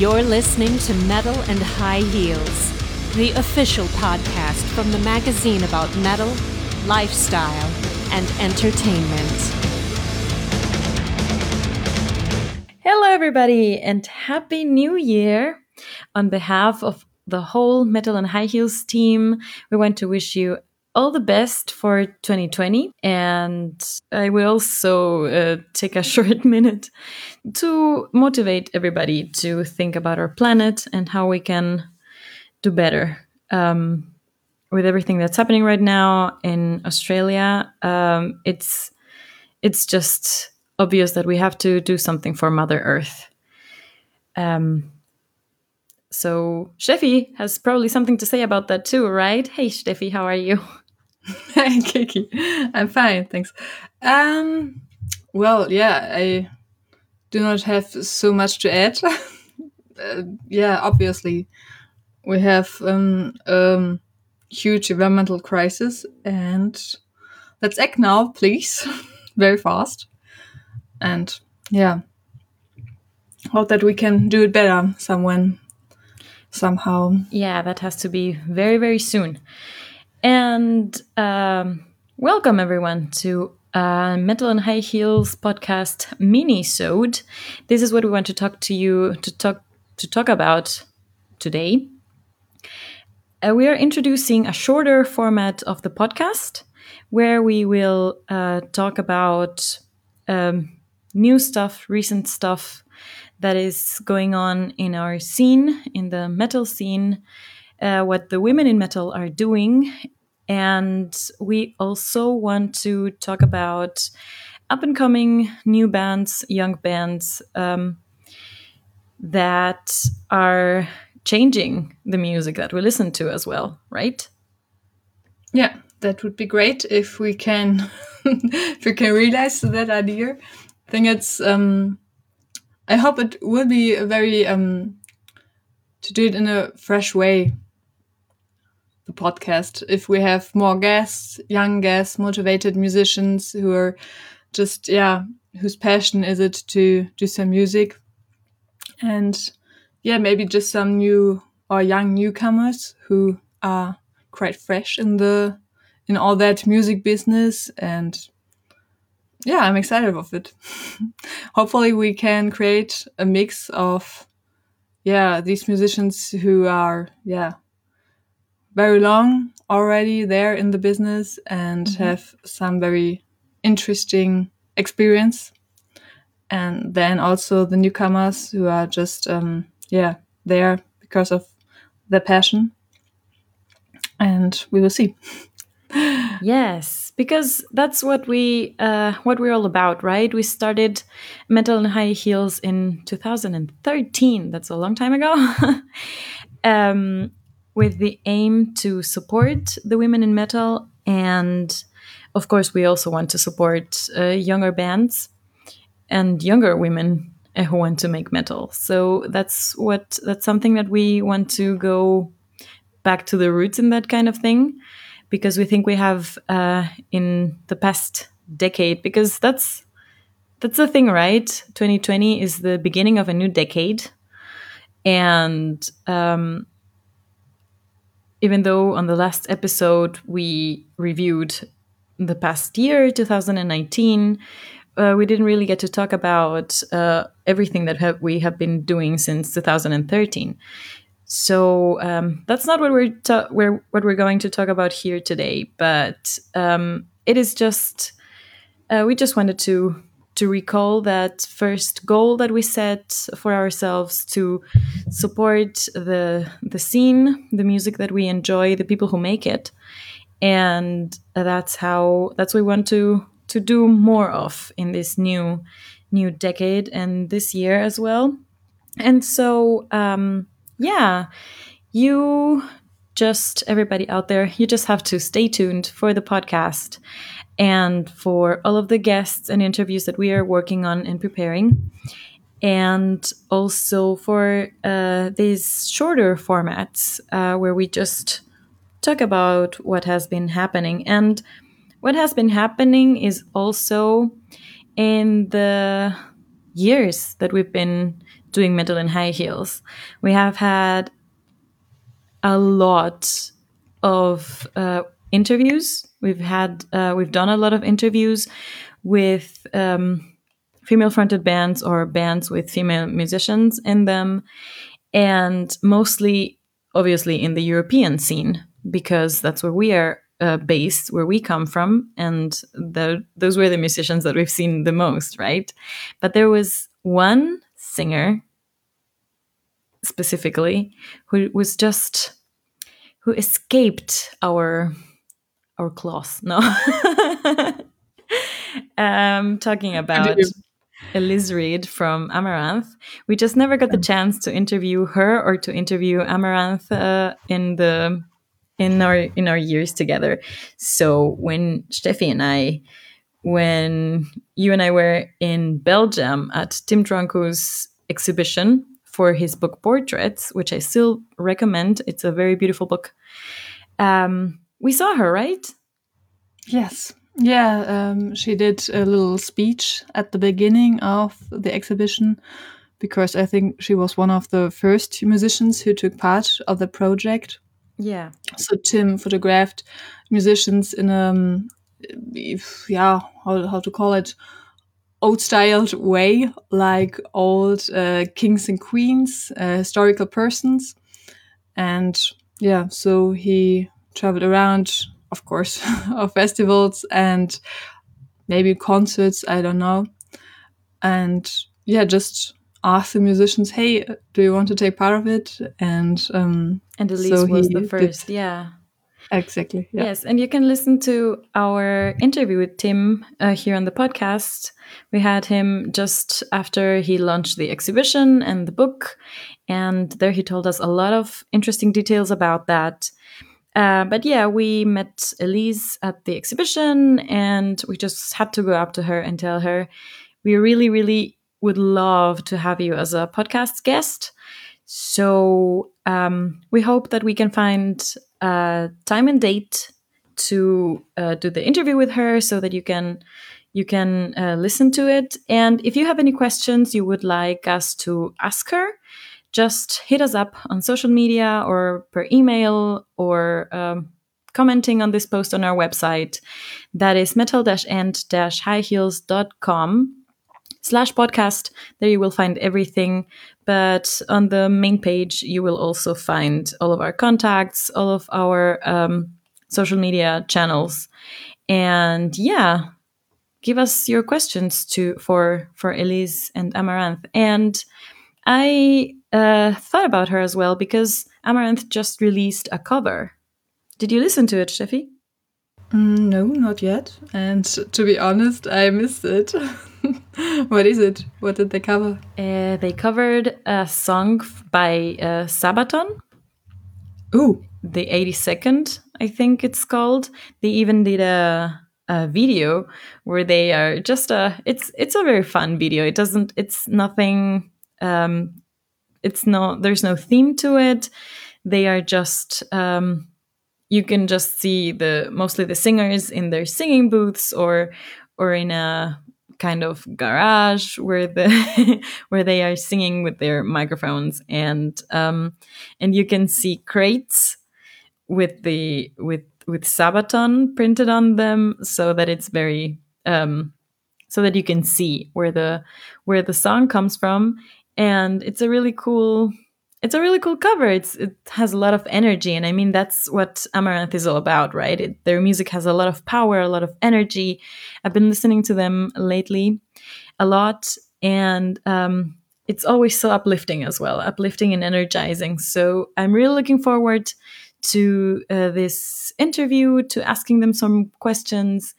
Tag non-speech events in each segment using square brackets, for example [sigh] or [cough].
You're listening to Metal and High Heels, the official podcast from the magazine about metal, lifestyle, and entertainment. Hello, everybody, and Happy New Year! On behalf of the whole Metal and High Heels team, we want to wish you all the best for 2020. And I will also uh, take a [laughs] short minute to motivate everybody to think about our planet and how we can do better. Um, with everything that's happening right now in Australia, um, it's it's just obvious that we have to do something for Mother Earth. Um, so Steffi has probably something to say about that too, right? Hey, Steffi, how are you? [laughs] Hi, [laughs] Kiki. I'm fine, thanks. Um, well, yeah, I do not have so much to add. [laughs] uh, yeah, obviously, we have um, um, huge environmental crisis, and let's act now, please, [laughs] very fast. And yeah, hope that we can do it better someone somehow. Yeah, that has to be very very soon. And um, welcome everyone to uh, Metal and High Heels podcast mini-sode. This is what we want to talk to you to talk to talk about today. Uh, we are introducing a shorter format of the podcast where we will uh, talk about um, new stuff, recent stuff that is going on in our scene, in the metal scene, uh, what the women in metal are doing. And we also want to talk about up and coming new bands, young bands um, that are changing the music that we listen to as well, right? Yeah, that would be great if we can [laughs] if we can realize that idea. I think it's um I hope it will be a very um to do it in a fresh way the podcast. If we have more guests young guests motivated musicians who are just yeah whose passion is it to do some music. And yeah maybe just some new or young newcomers who are quite fresh in the in all that music business. And yeah i'm excited of it. [laughs] Hopefully we can create a mix of yeah these musicians who are yeah very long already there in the business and mm-hmm. have some very interesting experience. And then also the newcomers who are just um, yeah there because of their passion. And we will see. [laughs] Yes because that's what we uh, what we're all about right? We started metal and high heels in 2013 that's a long time ago. [laughs] Um, with the aim to support the women in metal and of course we also want to support uh, younger bands and younger women uh, who want to make metal. So that's what that's something that we want to go back to the roots in that kind of thing because we think we have uh, in the past decade because that's that's the thing right? 2020 is the beginning of a new decade. And um, even though on the last episode we reviewed the past year, 2019, uh, we didn't really get to talk about uh, everything that we have been doing since 2013. So um, that's not what we're, ta- we're what we're going to talk about here today. But um, it is just uh, we just wanted to to recall that first goal that we set for ourselves to support the the scene, the music that we enjoy, the people who make it, and that's how that's what we want to to do more of in this new new decade and this year as well. And so, um, yeah, you just everybody out there, you just have to stay tuned for the podcast and for all of the guests and interviews that we are working on and preparing. And also for uh, these shorter formats uh, where we just talk about what has been happening. And what has been happening is also in the years that we've been doing metal and high heels. We have had a lot of uh, interviews. We've had uh, we've done a lot of interviews with um, female fronted bands or bands with female musicians in them, and mostly, obviously, in the European scene because that's where we are uh, based, where we come from, and the, those were the musicians that we've seen the most, right? But there was one singer specifically who was just who escaped our our claws. No, [laughs] um, talking about Elize Ryd from Amaranthe. We just never got the chance to interview her or to interview Amaranthe uh, in the in our in our years together. So when Steffi and I, when you and I were in Belgium at Tim Tronckoe's exhibition for his book Portraits, which I still recommend. It's a very beautiful book. Um, we saw her, right? Yes. Yeah, um, she did a little speech at the beginning of the exhibition because I think she was one of the first musicians who took part of the project. Yeah. So Tim photographed musicians in a, um, yeah, how, how to call it, old styled way, like old uh, kings and queens, uh, historical persons. And yeah, so he traveled around, of course, [laughs] of festivals and maybe concerts, I don't know. And yeah, just asked the musicians, "Hey, do you want to take part of it?" And um, and Elize so was the first, did, yeah. Exactly. Yeah. Yes, and you can listen to our interview with Tim uh, here on the podcast. We had him just after he launched the exhibition and the book, and there he told us a lot of interesting details about that. Uh, but yeah, we met Elize at the exhibition, and we just had to go up to her and tell her we really, really would love to have you as a podcast guest. So um, we hope that we can find time and date to uh, do the interview with her, so that you can you can uh, listen to it. And if you have any questions you would like us to ask her, just hit us up on social media or per email or um, commenting on this post on our website. That is metal-and-highheels.com slash podcast. There you will find everything. But on the main page, you will also find all of our contacts, all of our um, social media channels. And yeah, give us your questions to for for Elize and Amaranthe. And I uh, thought about her as well because Amaranthe just released a cover. Did you listen to it, Steffi? Mm, no, not yet. And to be honest, I missed it. [laughs] what is it? What did they cover? Uh, they covered a song by uh, Sabaton. Ooh. The 82nd, I think it's called. They even did a, a video where they are just a. It's it's a very fun video. It doesn't. It's nothing. Um, it's no. There's no theme to it. They are just. Um, you can just see the mostly the singers in their singing booths or or in a kind of garage where the [laughs] where they are singing with their microphones and um, and you can see crates with the with with Sabaton printed on them so that it's very um, so that you can see where the where the song comes from and it's a really cool it's a really cool cover. It's it has a lot of energy, and I mean that's what Amaranthe is all about, right? It, their music has a lot of power, a lot of energy. I've been listening to them lately, a lot, and um, it's always so uplifting as well, uplifting and energizing. So I'm really looking forward to uh, this interview, to asking them some questions.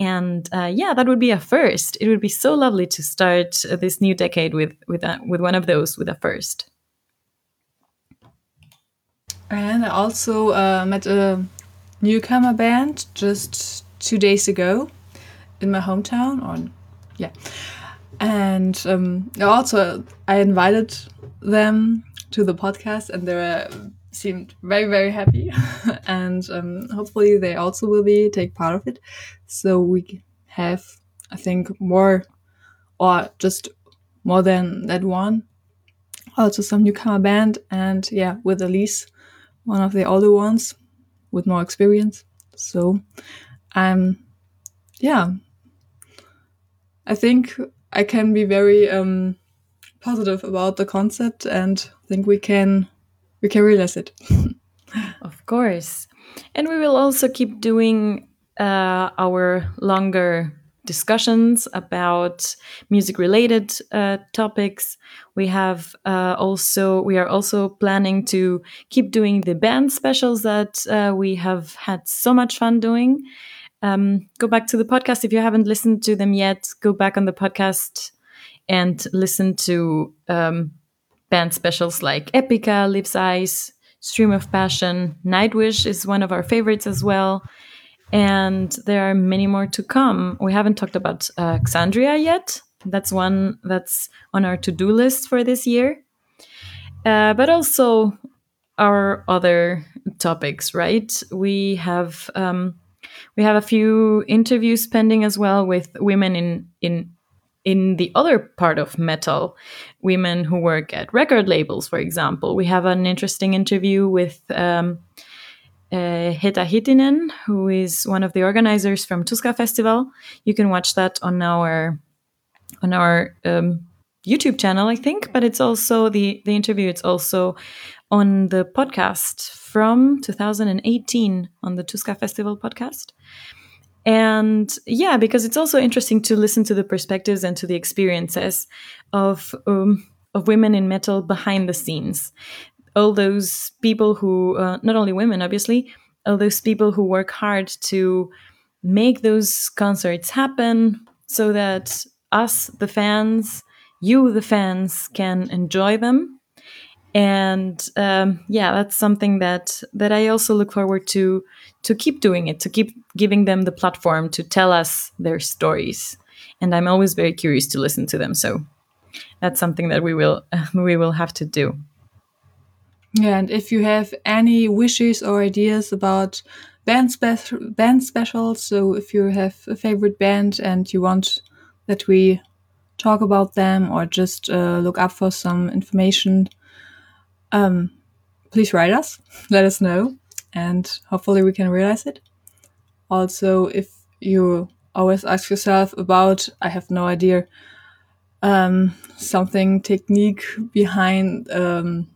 And uh, yeah, that would be a first. It would be so lovely to start this new decade with with uh, with one of those, with a first. And I also uh, met a newcomer band just two days ago in my hometown. on yeah, and um, also I invited them to the podcast, and they were seemed very very happy, [laughs] and um, hopefully they also will be take part of it. So we have, I think, more or just more than that one also some newcomer band, and yeah, with Elize, one of the older ones with more experience. So I'm, yeah, I think I can be very um, positive about the concept and think we can we can realize it. [laughs] of course, and we will also keep doing uh, our longer discussions about music related uh, topics. We have uh, also we are also planning to keep doing the band specials that uh, we have had so much fun doing. Um, go back to the podcast if you haven't listened to them yet. Go back on the podcast and listen to um, band specials like epica Leaves' Eyes stream of passion nightwish is one of our favorites as well and there are many more to come. We haven't talked about uh, Xandria yet. That's one that's on our to do list for this year. Uh, but also our other topics, right? We have um, we have a few interviews pending as well with women in in in the other part of metal, women who work at record labels, for example. We have an interesting interview with um, uh, Heta Hitinen, who is one of the organizers from Tuska Festival. You can watch that on our on our um, YouTube channel, I think. But it's also the the interview. It's also on the podcast from 2018 on the Tuska Festival podcast. And yeah, because it's also interesting to listen to the perspectives and to the experiences of um, of women in metal behind the scenes all those people who, uh, not only women, obviously, all those people who work hard to make those concerts happen so that us, the fans, you, the fans, can enjoy them. And um, yeah, that's something that that I also look forward to to keep doing it, to keep giving them the platform to tell us their stories. And I'm always very curious to listen to them. So that's something that we will uh, [laughs] we will have to do. Yeah, and if you have any wishes or ideas about band, spe- band specials, so if you have a favorite band and you want that we talk about them or just uh, look up for some information, um, please write us, [laughs] let us know, and hopefully we can realize it. Also, if you always ask yourself about, I have no idea, um, something technique behind um,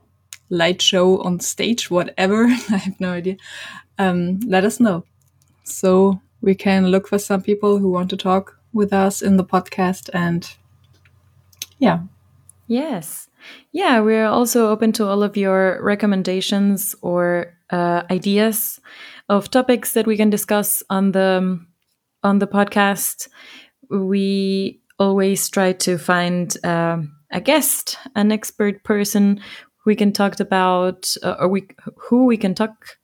light show on stage, whatever. [laughs] I have no idea. Um, let us know. So we can look for some people who want to talk with us in the podcast and yeah. Yes. Yeah, we're also open to all of your recommendations or uh, ideas of topics that we can discuss on the on the podcast. We always try to find uh, a guest, an expert person we can talk about uh, or we who we can talk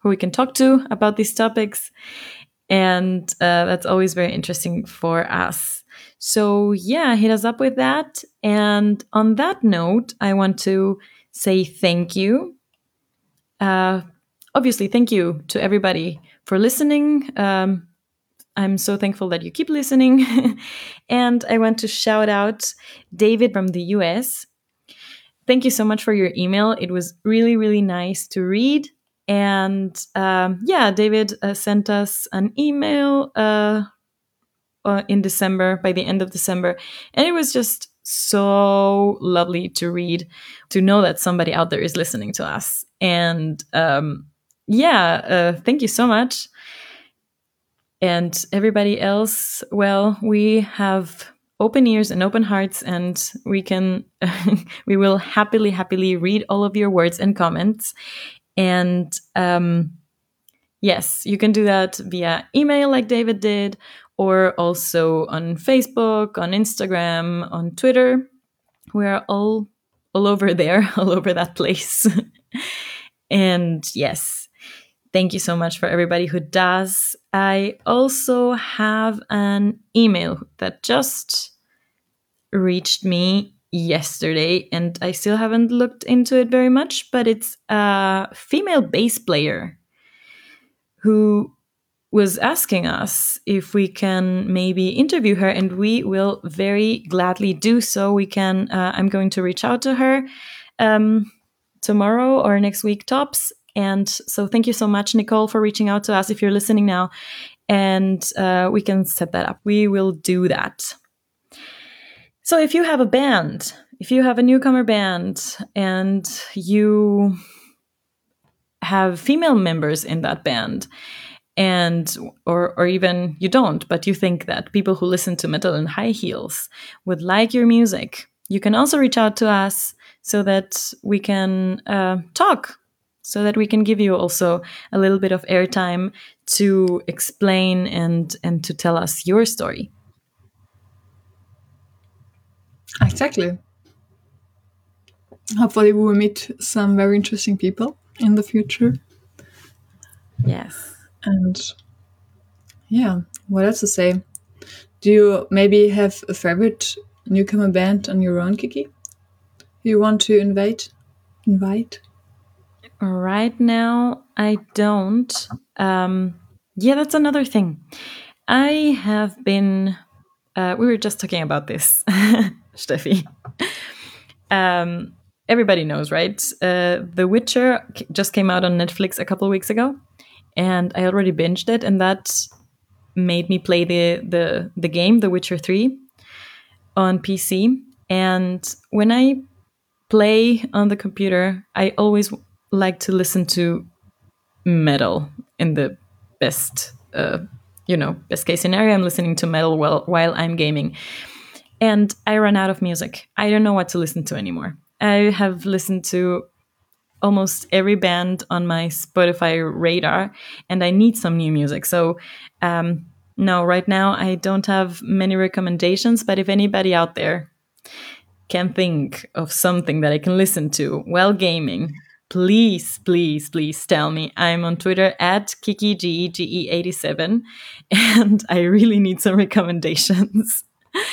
who we can talk to about these topics and uh, that's always very interesting for us so yeah hit us up with that. And on that note i want to say thank you. Uh, obviously thank you to everybody for listening. Um, i'm so thankful that you keep listening. [laughs] And i want to shout out david from the us thank you so much for your email. It was really, really nice to read. And um, yeah, David uh, sent us an email uh, uh, in December, by the end of December. And it was just so lovely to read, to know that somebody out there is listening to us. And um, yeah, uh, thank you so much. And everybody else, well, we have open ears and open hearts and we can [laughs] we will happily happily read all of your words and comments and um, yes you can do that via email like david did or also on facebook on instagram on twitter. We're all all over there [laughs] all over that place. [laughs] And yes thank you so much for everybody who does. I also have an email that just reached me yesterday and I still haven't looked into it very much, but it's a female bass player who was asking us if we can maybe interview her, and we will very gladly do so. We can. Uh, I'm going to reach out to her um, tomorrow or next week tops. And so, thank you so much, Nicole, for reaching out to us. If you're listening now, and uh, we can set that up. We will do that. So, if you have a band, if you have a newcomer band, and you have female members in that band, and or or even you don't but you think that people who listen to metal and high heels would like your music. You can also reach out to us so that we can uh, talk so that we can give you also a little bit of airtime to explain and and to tell us your story. Exactly. Hopefully we will meet some very interesting people in the future. Yes and yeah, what else to say? Do you maybe have a favorite newcomer band on your own, Kiki? You want to invite? Invite? Right now, I don't. Um, yeah, that's another thing. I have been. Uh, we were just talking about this, [laughs] Steffi. Um, everybody knows, right? Uh, the Witcher just came out on Netflix a couple weeks ago and I already binged it, and that made me play the the the game, The Witcher Three, on PC. And when I play on the computer, I always like to listen to metal in the best, uh, you know, best case scenario. I'm listening to metal while while I'm gaming, and I run out of music. I don't know what to listen to anymore. I have listened to almost every band on my Spotify radar, and I need some new music. So, um, no, right now I don't have many recommendations, but if anybody out there can think of something that I can listen to while gaming, please, please, please tell me. I'm on Twitter at KikiGEGE87, [laughs] and I really need some recommendations.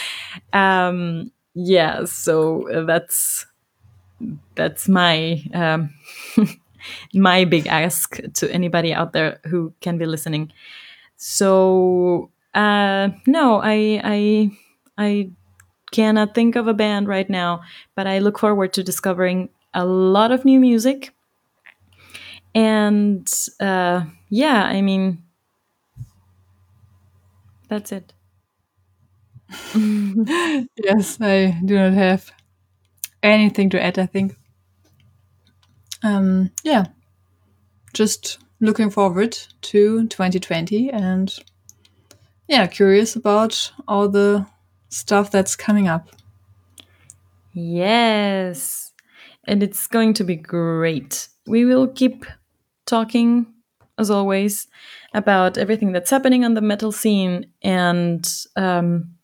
[laughs] um, yeah, so that's that's my um, [laughs] my big ask to anybody out there who can be listening. So uh, no, I I I cannot think of a band right now, but I look forward to discovering a lot of new music. And uh, yeah, I mean, that's it. [laughs] yes, I do not have anything to add, I think. Um, yeah, just looking forward to 2020 and yeah, curious about all the stuff that's coming up. Yes, and it's going to be great. We will keep talking, as always, about everything that's happening on the metal scene and um,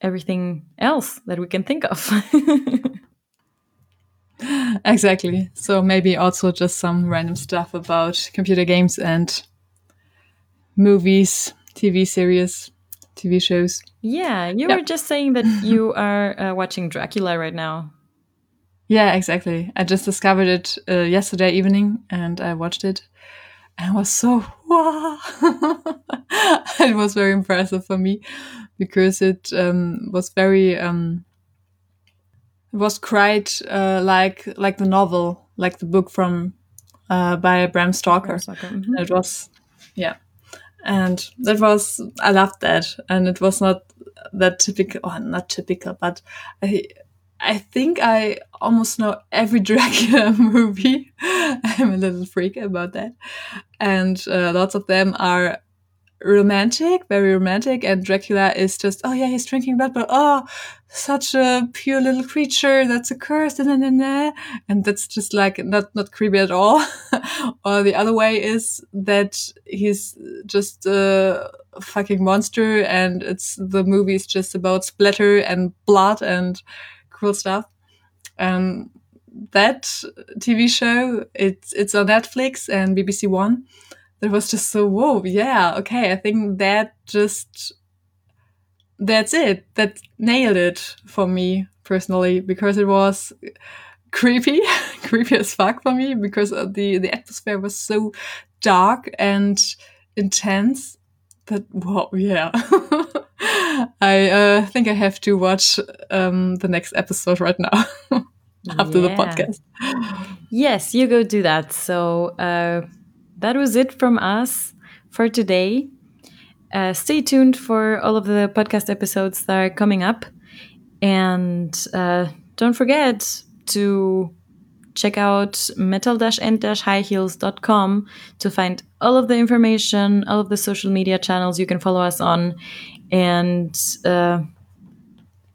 everything else that we can think of. [laughs] [laughs] exactly. So maybe also just some random stuff about computer games and movies, TV series, TV shows. Yeah, you yep. were just saying that [laughs] you are uh, watching Dracula right now. Yeah, exactly. I just discovered it uh, yesterday evening and I watched it and I was so wow. [laughs] it was very impressive for me because it um, was very um, was quite uh, like like the novel, like the book from uh, by Bram Stoker. Bram Stoker. Mm -hmm. It was, yeah, and that was I loved that, and it was not that typical, oh, not typical, but I I think I almost know every [laughs] Dracula movie. I'm a little freak about that, and uh, lots of them are romantic, very romantic, and Dracula is just, oh yeah, he's drinking blood, but oh, such a pure little creature, that's a curse, nah. and that's just like not not creepy at all. [laughs] or the other way is that he's just a fucking monster, and it's the movie is just about splatter and blood and cool stuff. Um, that TV show, it's it's on Netflix and BBC One that was just so whoa yeah okay i think that just that's it that nailed it for me personally because it was creepy [laughs] creepy as fuck for me because the the atmosphere was so dark and intense that wow, yeah. [laughs] I uh, think I have to watch um, the next episode right now [laughs] after yeah. the podcast. Yes, you go do that. So uh, that was it from us for today. Uh, stay tuned for all of the podcast episodes that are coming up. And uh, don't forget to check out metal-and-highheels.com to find all of the information, all of the social media channels you can follow us on, and uh,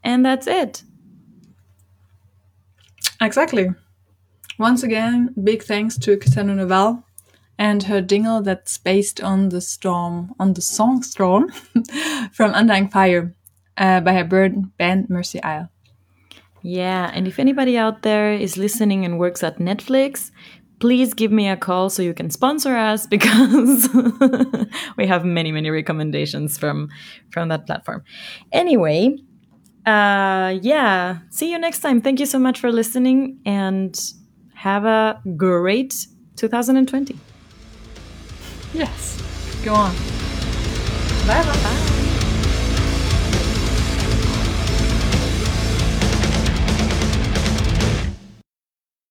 and that's it. Exactly. Once again, big thanks to Cassandra Novell and her jingle that's based on the storm, on the song "Storm" [laughs] from Undying Fire uh, by her bird band Mercy Isle. Yeah, and if anybody out there is listening and works at Netflix, please give me a call so you can sponsor us [laughs] because [laughs] we have many many recommendations from from that platform. Anyway, uh yeah, see you next time. Thank you so much for listening and have a great 2020. Yes. Go on. Bye bye. bye.